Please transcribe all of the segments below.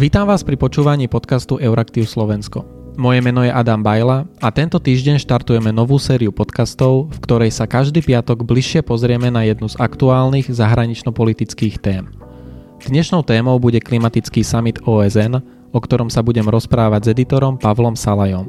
Vítam vás pri počúvaní podcastu Euraktiv Slovensko. Moje meno je Adam Bajla a tento týždeň štartujeme novú sériu podcastov, v ktorej sa každý piatok bližšie pozrieme na jednu z aktuálnych zahranično-politických tém. Dnešnou témou bude klimatický summit OSN, o ktorom sa budem rozprávať s editorom Pavlom Salajom.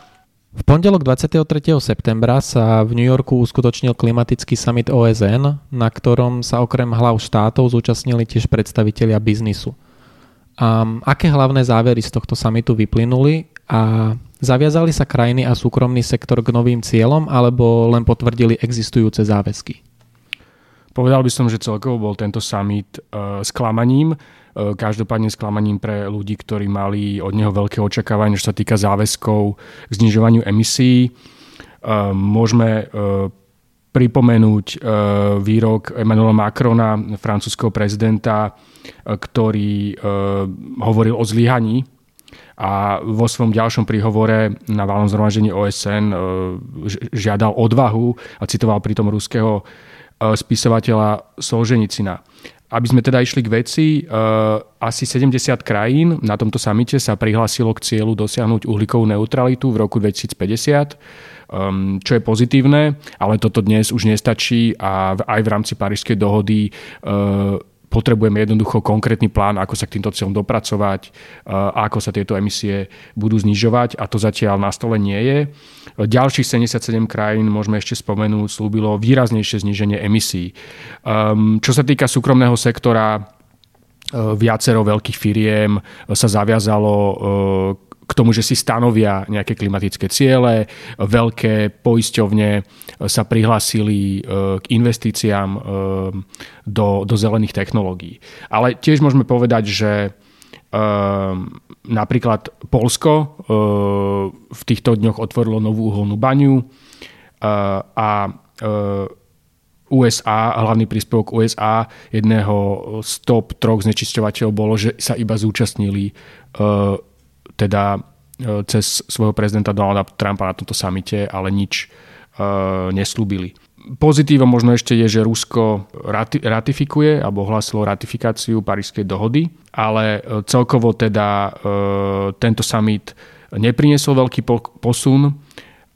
Pondelok 23. septembra sa v New Yorku uskutočnil klimatický summit OSN, na ktorom sa okrem hlav štátov zúčastnili tiež predstavitelia biznisu. A aké hlavné závery z tohto summitu vyplynuli a zaviazali sa krajiny a súkromný sektor k novým cieľom alebo len potvrdili existujúce záväzky? Povedal by som, že celkovo bol tento summit uh, sklamaním každopádne sklamaním pre ľudí, ktorí mali od neho veľké očakávanie, čo sa týka záväzkov k znižovaniu emisí. E, môžeme e, pripomenúť výrok Emmanuela Macrona, francúzského prezidenta, ktorý hovoril o zlyhaní a vo svojom ďalšom príhovore na válnom zhromaždení OSN žiadal odvahu a citoval pritom ruského spisovateľa Solženicina. Aby sme teda išli k veci, uh, asi 70 krajín na tomto samite sa prihlásilo k cieľu dosiahnuť uhlíkovú neutralitu v roku 2050, um, čo je pozitívne, ale toto dnes už nestačí a aj v rámci Parížskej dohody uh, potrebujeme jednoducho konkrétny plán, ako sa k týmto cieľom dopracovať, a ako sa tieto emisie budú znižovať a to zatiaľ na stole nie je. Ďalších 77 krajín, môžeme ešte spomenúť, slúbilo výraznejšie zníženie emisí. Um, čo sa týka súkromného sektora, uh, viacero veľkých firiem sa zaviazalo uh, k tomu, že si stanovia nejaké klimatické ciele. Veľké poisťovne sa prihlásili e, k investíciám e, do, do zelených technológií. Ale tiež môžeme povedať, že e, napríklad Polsko v týchto dňoch otvorilo novú uholnú baňu a USA, hlavný príspevok USA jedného z top troch znečisťovateľov bolo, že sa iba zúčastnili teda e, cez svojho prezidenta Donalda Trumpa na tomto samite, ale nič uh, neslúbili. Pozitívom možno ešte je, že Rusko ratifikuje alebo ohlásilo ratifikáciu Parískej dohody, ale e, celkovo teda tento summit nepriniesol veľký posun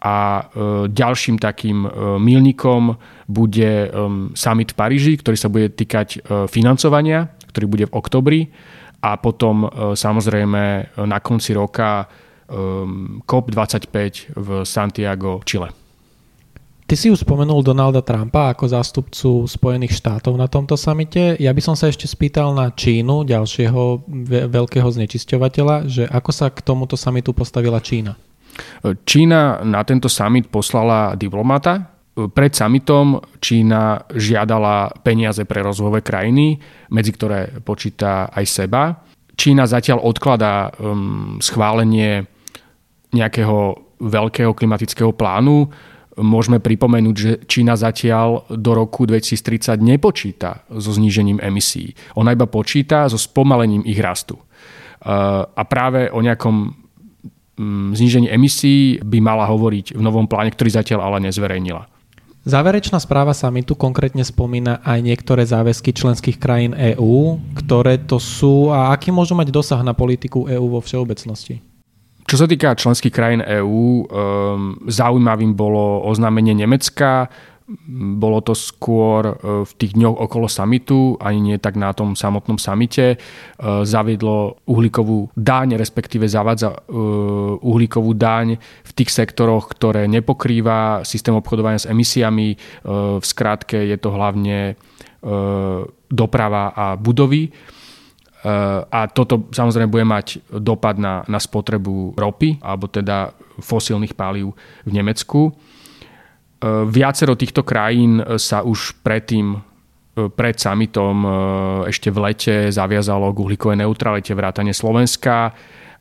a ďalším takým milníkom bude um, summit v Paríži, ktorý sa bude týkať financovania, ktorý bude v oktobri a potom e, samozrejme na konci roka e, COP25 v Santiago, Chile. Ty si už spomenul Donalda Trumpa ako zástupcu Spojených štátov na tomto samite. Ja by som sa ešte spýtal na Čínu, ďalšieho veľkého znečisťovateľa, že ako sa k tomuto samitu postavila Čína? Čína na tento summit poslala diplomata, pred summitom Čína žiadala peniaze pre rozvojové krajiny, medzi ktoré počíta aj seba. Čína zatiaľ odkladá um, schválenie nejakého veľkého klimatického plánu. Môžeme pripomenúť, že Čína zatiaľ do roku 2030 nepočíta so znížením emisí. Ona iba počíta so spomalením ich rastu. Uh, a práve o nejakom um, znížení emisí by mala hovoriť v novom pláne, ktorý zatiaľ ale nezverejnila. Záverečná správa samitu konkrétne spomína aj niektoré záväzky členských krajín EÚ, ktoré to sú a aký môžu mať dosah na politiku EÚ vo všeobecnosti. Čo sa týka členských krajín EÚ, um, zaujímavým bolo oznámenie Nemecka, bolo to skôr e, v tých dňoch okolo samitu, ani nie tak na tom samotnom samite. E, zaviedlo uhlíkovú daň, respektíve zavádza e, uhlíkovú daň v tých sektoroch, ktoré nepokrýva systém obchodovania s emisiami. V skratke je to hlavne doprava a budovy. A toto samozrejme bude mať dopad na, na spotrebu ropy, alebo teda fosílnych palív v Nemecku. Viacero týchto krajín sa už predtým pred summitom ešte v lete zaviazalo k uhlíkovej neutralite vrátane Slovenska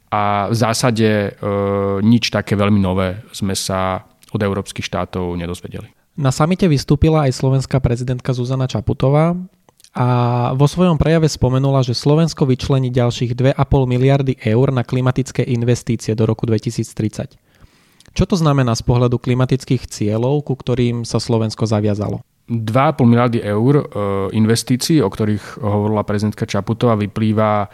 a v zásade nič také veľmi nové sme sa od európskych štátov nedozvedeli. Na samite vystúpila aj slovenská prezidentka Zuzana Čaputová a vo svojom prejave spomenula, že Slovensko vyčlení ďalších 2,5 miliardy eur na klimatické investície do roku 2030. Čo to znamená z pohľadu klimatických cieľov, ku ktorým sa Slovensko zaviazalo? 2,5 miliardy eur e, investícií, o ktorých hovorila prezidentka Čaputová, vyplýva e,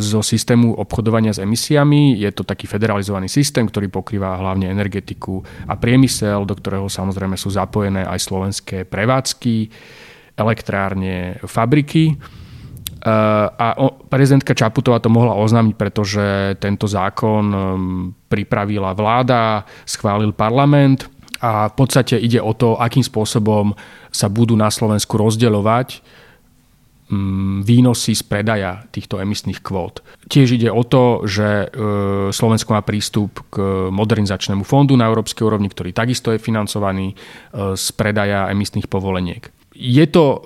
zo systému obchodovania s emisiami. Je to taký federalizovaný systém, ktorý pokrýva hlavne energetiku a priemysel, do ktorého samozrejme sú zapojené aj slovenské prevádzky, elektrárne, fabriky. A prezidentka Čaputová to mohla oznámiť, pretože tento zákon um, pripravila vláda, schválil parlament a v podstate ide o to, akým spôsobom sa budú na Slovensku rozdeľovať um, výnosy z predaja týchto emisných kvót. Tiež ide o to, že uh, Slovensko má prístup k modernizačnému fondu na európskej úrovni, ktorý takisto je financovaný uh, z predaja emisných povoleniek. Je to e,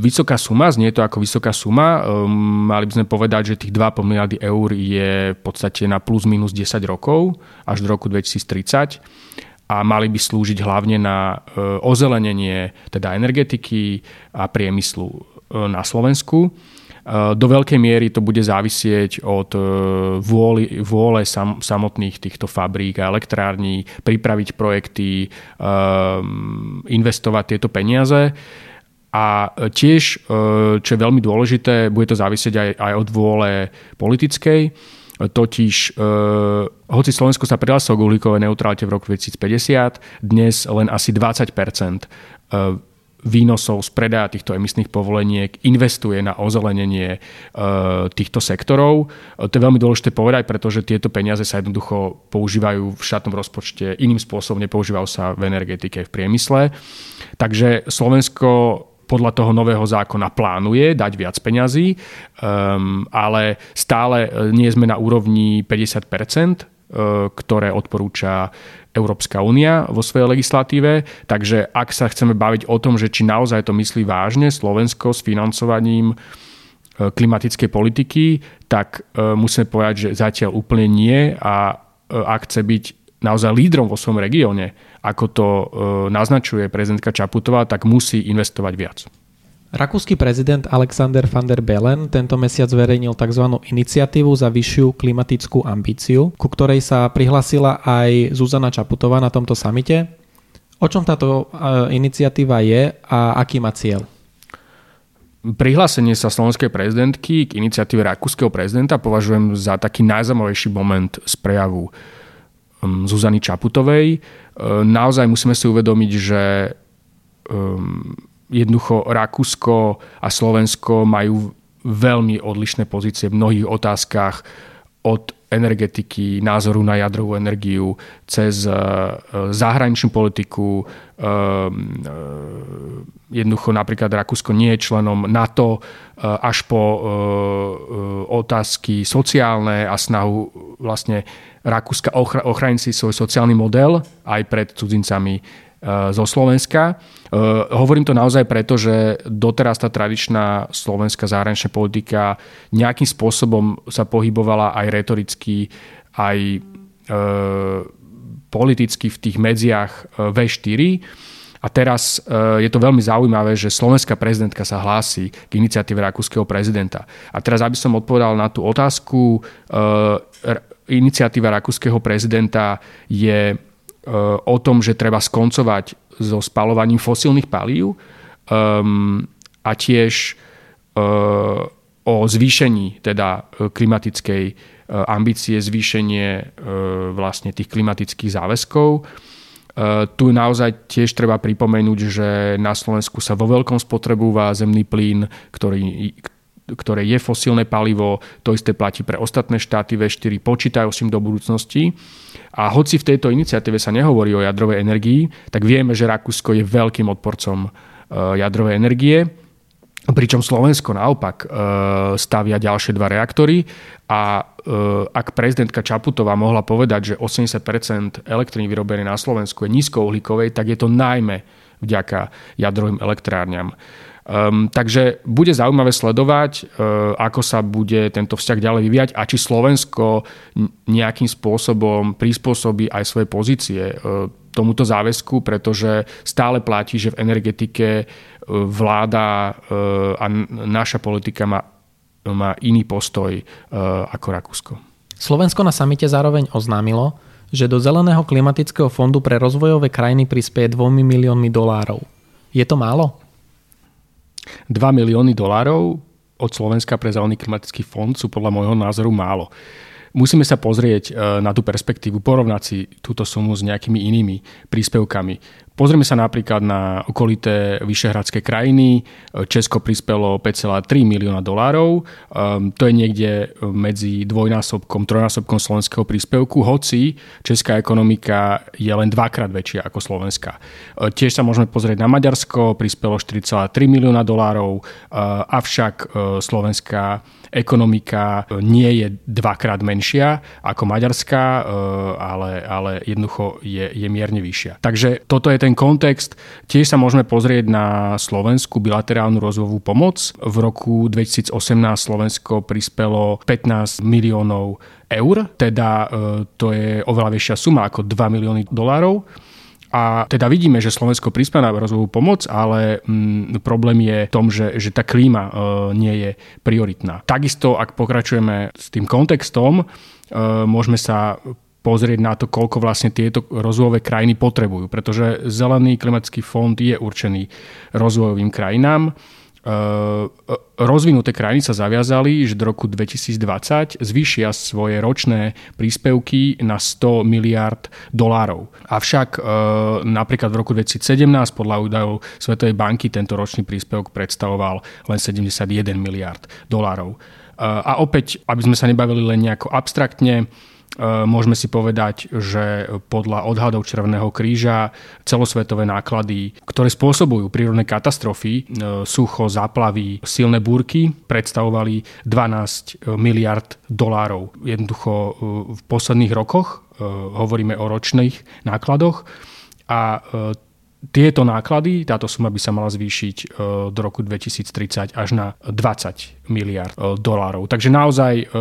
vysoká suma, znie to ako vysoká suma. E, mali by sme povedať, že tých 2,5 miliardy eur je v podstate na plus minus 10 rokov až do roku 2030 a mali by slúžiť hlavne na e, ozelenenie teda energetiky a priemyslu e, na Slovensku. Eh, do veľkej miery to bude závisieť od eh, vôli, vôle sam, samotných týchto fabrík a elektrární pripraviť projekty, eh, investovať tieto peniaze. A tiež, čo je veľmi dôležité, bude to závisieť aj, aj od vôle politickej, totiž hoci Slovensko sa prihlásilo k uhlíkovej neutralite v roku 2050, dnes len asi 20 výnosov z predaja týchto emisných povoleniek investuje na ozelenenie e, týchto sektorov. E, to je veľmi dôležité povedať, pretože tieto peniaze sa jednoducho používajú v štátnom rozpočte iným spôsobom, nepoužívajú sa v energetike, v priemysle. Takže Slovensko podľa toho nového zákona plánuje dať viac peňazí, um, ale stále nie sme na úrovni 50 ktoré odporúča Európska únia vo svojej legislatíve. Takže ak sa chceme baviť o tom, že či naozaj to myslí vážne Slovensko s financovaním e, klimatickej politiky, tak e, musíme povedať, že zatiaľ úplne nie a e, ak chce byť naozaj lídrom vo svojom regióne, ako to naznačuje prezidentka Čaputová, tak musí investovať viac. Rakúsky prezident Alexander van der Bellen tento mesiac zverejnil tzv. iniciatívu za vyššiu klimatickú ambíciu, ku ktorej sa prihlasila aj Zuzana Čaputová na tomto samite. O čom táto e, iniciatíva je a aký má cieľ? Prihlásenie sa slovenskej prezidentky k iniciatíve rakúskeho prezidenta považujem za taký najzamovejší moment z prejavu Zuzany Čaputovej. E, naozaj musíme si uvedomiť, že jednoducho Rakúsko a Slovensko majú veľmi odlišné pozície v mnohých otázkach od energetiky, názoru na jadrovú energiu, cez e, zahraničnú politiku. E, e, jednoducho napríklad Rakúsko nie je členom NATO až po otázky sociálne a snahu vlastne Rakúska ochrániť si svoj sociálny model aj pred cudzincami zo Slovenska. Eh, hovorím to naozaj preto, že doteraz tá tradičná slovenská zahraničná politika nejakým spôsobom sa pohybovala aj retoricky, aj eh, politicky v tých medziach V4. A teraz je to veľmi zaujímavé, že slovenská prezidentka sa hlási k iniciatíve rakúskeho prezidenta. A teraz, aby som odpovedal na tú otázku, iniciatíva rakúskeho prezidenta je o tom, že treba skoncovať so spalovaním fosílnych palív um, a tiež uh, o zvýšení teda klimatickej uh, ambície, zvýšenie uh, vlastne tých klimatických záväzkov. Tu naozaj tiež treba pripomenúť, že na Slovensku sa vo veľkom spotrebúva zemný plyn, ktorý, ktoré je fosílne palivo, to isté platí pre ostatné štáty V4, počítajú s tým do budúcnosti. A hoci v tejto iniciatíve sa nehovorí o jadrovej energii, tak vieme, že Rakúsko je veľkým odporcom e, jadrovej energie, pričom Slovensko naopak e, stavia ďalšie dva reaktory a e, ak prezidentka Čaputová mohla povedať, že 80% elektriny vyrobenej na Slovensku je nízkouhlíkovej, tak je to najmä vďaka jadrovým elektrárňam. Um, takže bude zaujímavé sledovať, uh, ako sa bude tento vzťah ďalej vyvíjať a či Slovensko nejakým spôsobom prispôsobí aj svoje pozície uh, tomuto záväzku, pretože stále platí, že v energetike uh, vláda uh, a naša politika má, má iný postoj uh, ako Rakúsko. Slovensko na samite zároveň oznámilo, že do Zeleného klimatického fondu pre rozvojové krajiny prispieje 2 miliónmi dolárov. Je to málo? 2 milióny dolárov od Slovenska pre Zelený klimatický fond sú podľa môjho názoru málo. Musíme sa pozrieť e, na tú perspektívu, porovnať si túto sumu s nejakými inými príspevkami. Pozrieme sa napríklad na okolité vyšehradské krajiny. Česko prispelo 5,3 milióna dolárov. Um, to je niekde medzi dvojnásobkom, trojnásobkom slovenského príspevku, hoci česká ekonomika je len dvakrát väčšia ako Slovenska. Uh, tiež sa môžeme pozrieť na Maďarsko, prispelo 4,3 milióna dolárov, avšak slovenská ekonomika nie je dvakrát menšia ako maďarská, ale, ale jednoducho je, je mierne vyššia. Takže toto je ten kontext tiež sa môžeme pozrieť na slovenskú bilaterálnu rozvojovú pomoc. V roku 2018 Slovensko prispelo 15 miliónov eur, teda e, to je oveľa väčšia suma ako 2 milióny dolárov. A teda vidíme, že Slovensko prispieva na rozvojovú pomoc, ale mm, problém je v tom, že, že tá klíma e, nie je prioritná. Takisto, ak pokračujeme s tým kontextom, e, môžeme sa pozrieť na to, koľko vlastne tieto rozvojové krajiny potrebujú. Pretože Zelený klimatický fond je určený rozvojovým krajinám. E, rozvinuté krajiny sa zaviazali, že do roku 2020 zvýšia svoje ročné príspevky na 100 miliard dolárov. Avšak e, napríklad v roku 2017 podľa údajov Svetovej banky tento ročný príspevok predstavoval len 71 miliard dolárov. E, a opäť, aby sme sa nebavili len nejako abstraktne, môžeme si povedať, že podľa odhadov Červeného kríža celosvetové náklady, ktoré spôsobujú prírodné katastrofy, e, sucho, záplavy, silné búrky, predstavovali 12 miliard dolárov. Jednoducho e, v posledných rokoch hovoríme o ročných nákladoch a tieto náklady, táto suma by sa mala zvýšiť do roku 2030 až na 20 miliard dolárov. Takže naozaj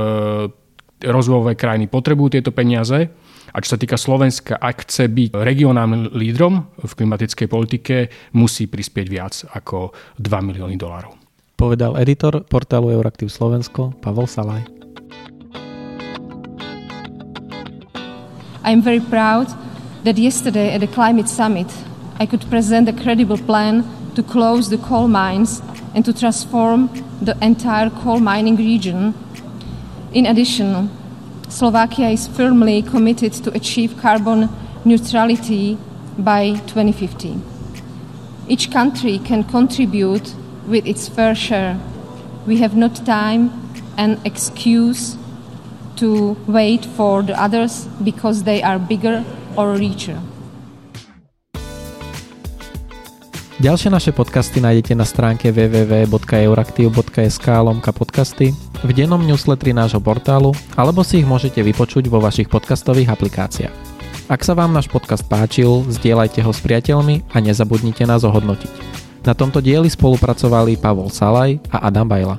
rozvojové krajiny potrebujú tieto peniaze. A čo sa týka Slovenska, ak chce byť regionálnym lídrom v klimatickej politike, musí prispieť viac ako 2 milióny dolárov. Povedal editor portálu Euraktiv Slovensko Pavel Salaj. I'm very proud that yesterday at the climate summit I could present a credible plan to close the coal mines and to transform the entire coal mining region In addition, Slovakia is firmly committed to achieve carbon neutrality by 2050. Each country can contribute with its fair share. We have not time and excuse to wait for the others because they are bigger or richer. Ďalšie naše podcasty nájdete na stránke www.euraktiv.sk lomka podcasty, v dennom newsletteri nášho portálu, alebo si ich môžete vypočuť vo vašich podcastových aplikáciách. Ak sa vám náš podcast páčil, zdieľajte ho s priateľmi a nezabudnite nás ohodnotiť. Na tomto dieli spolupracovali Pavol Salaj a Adam Bajla.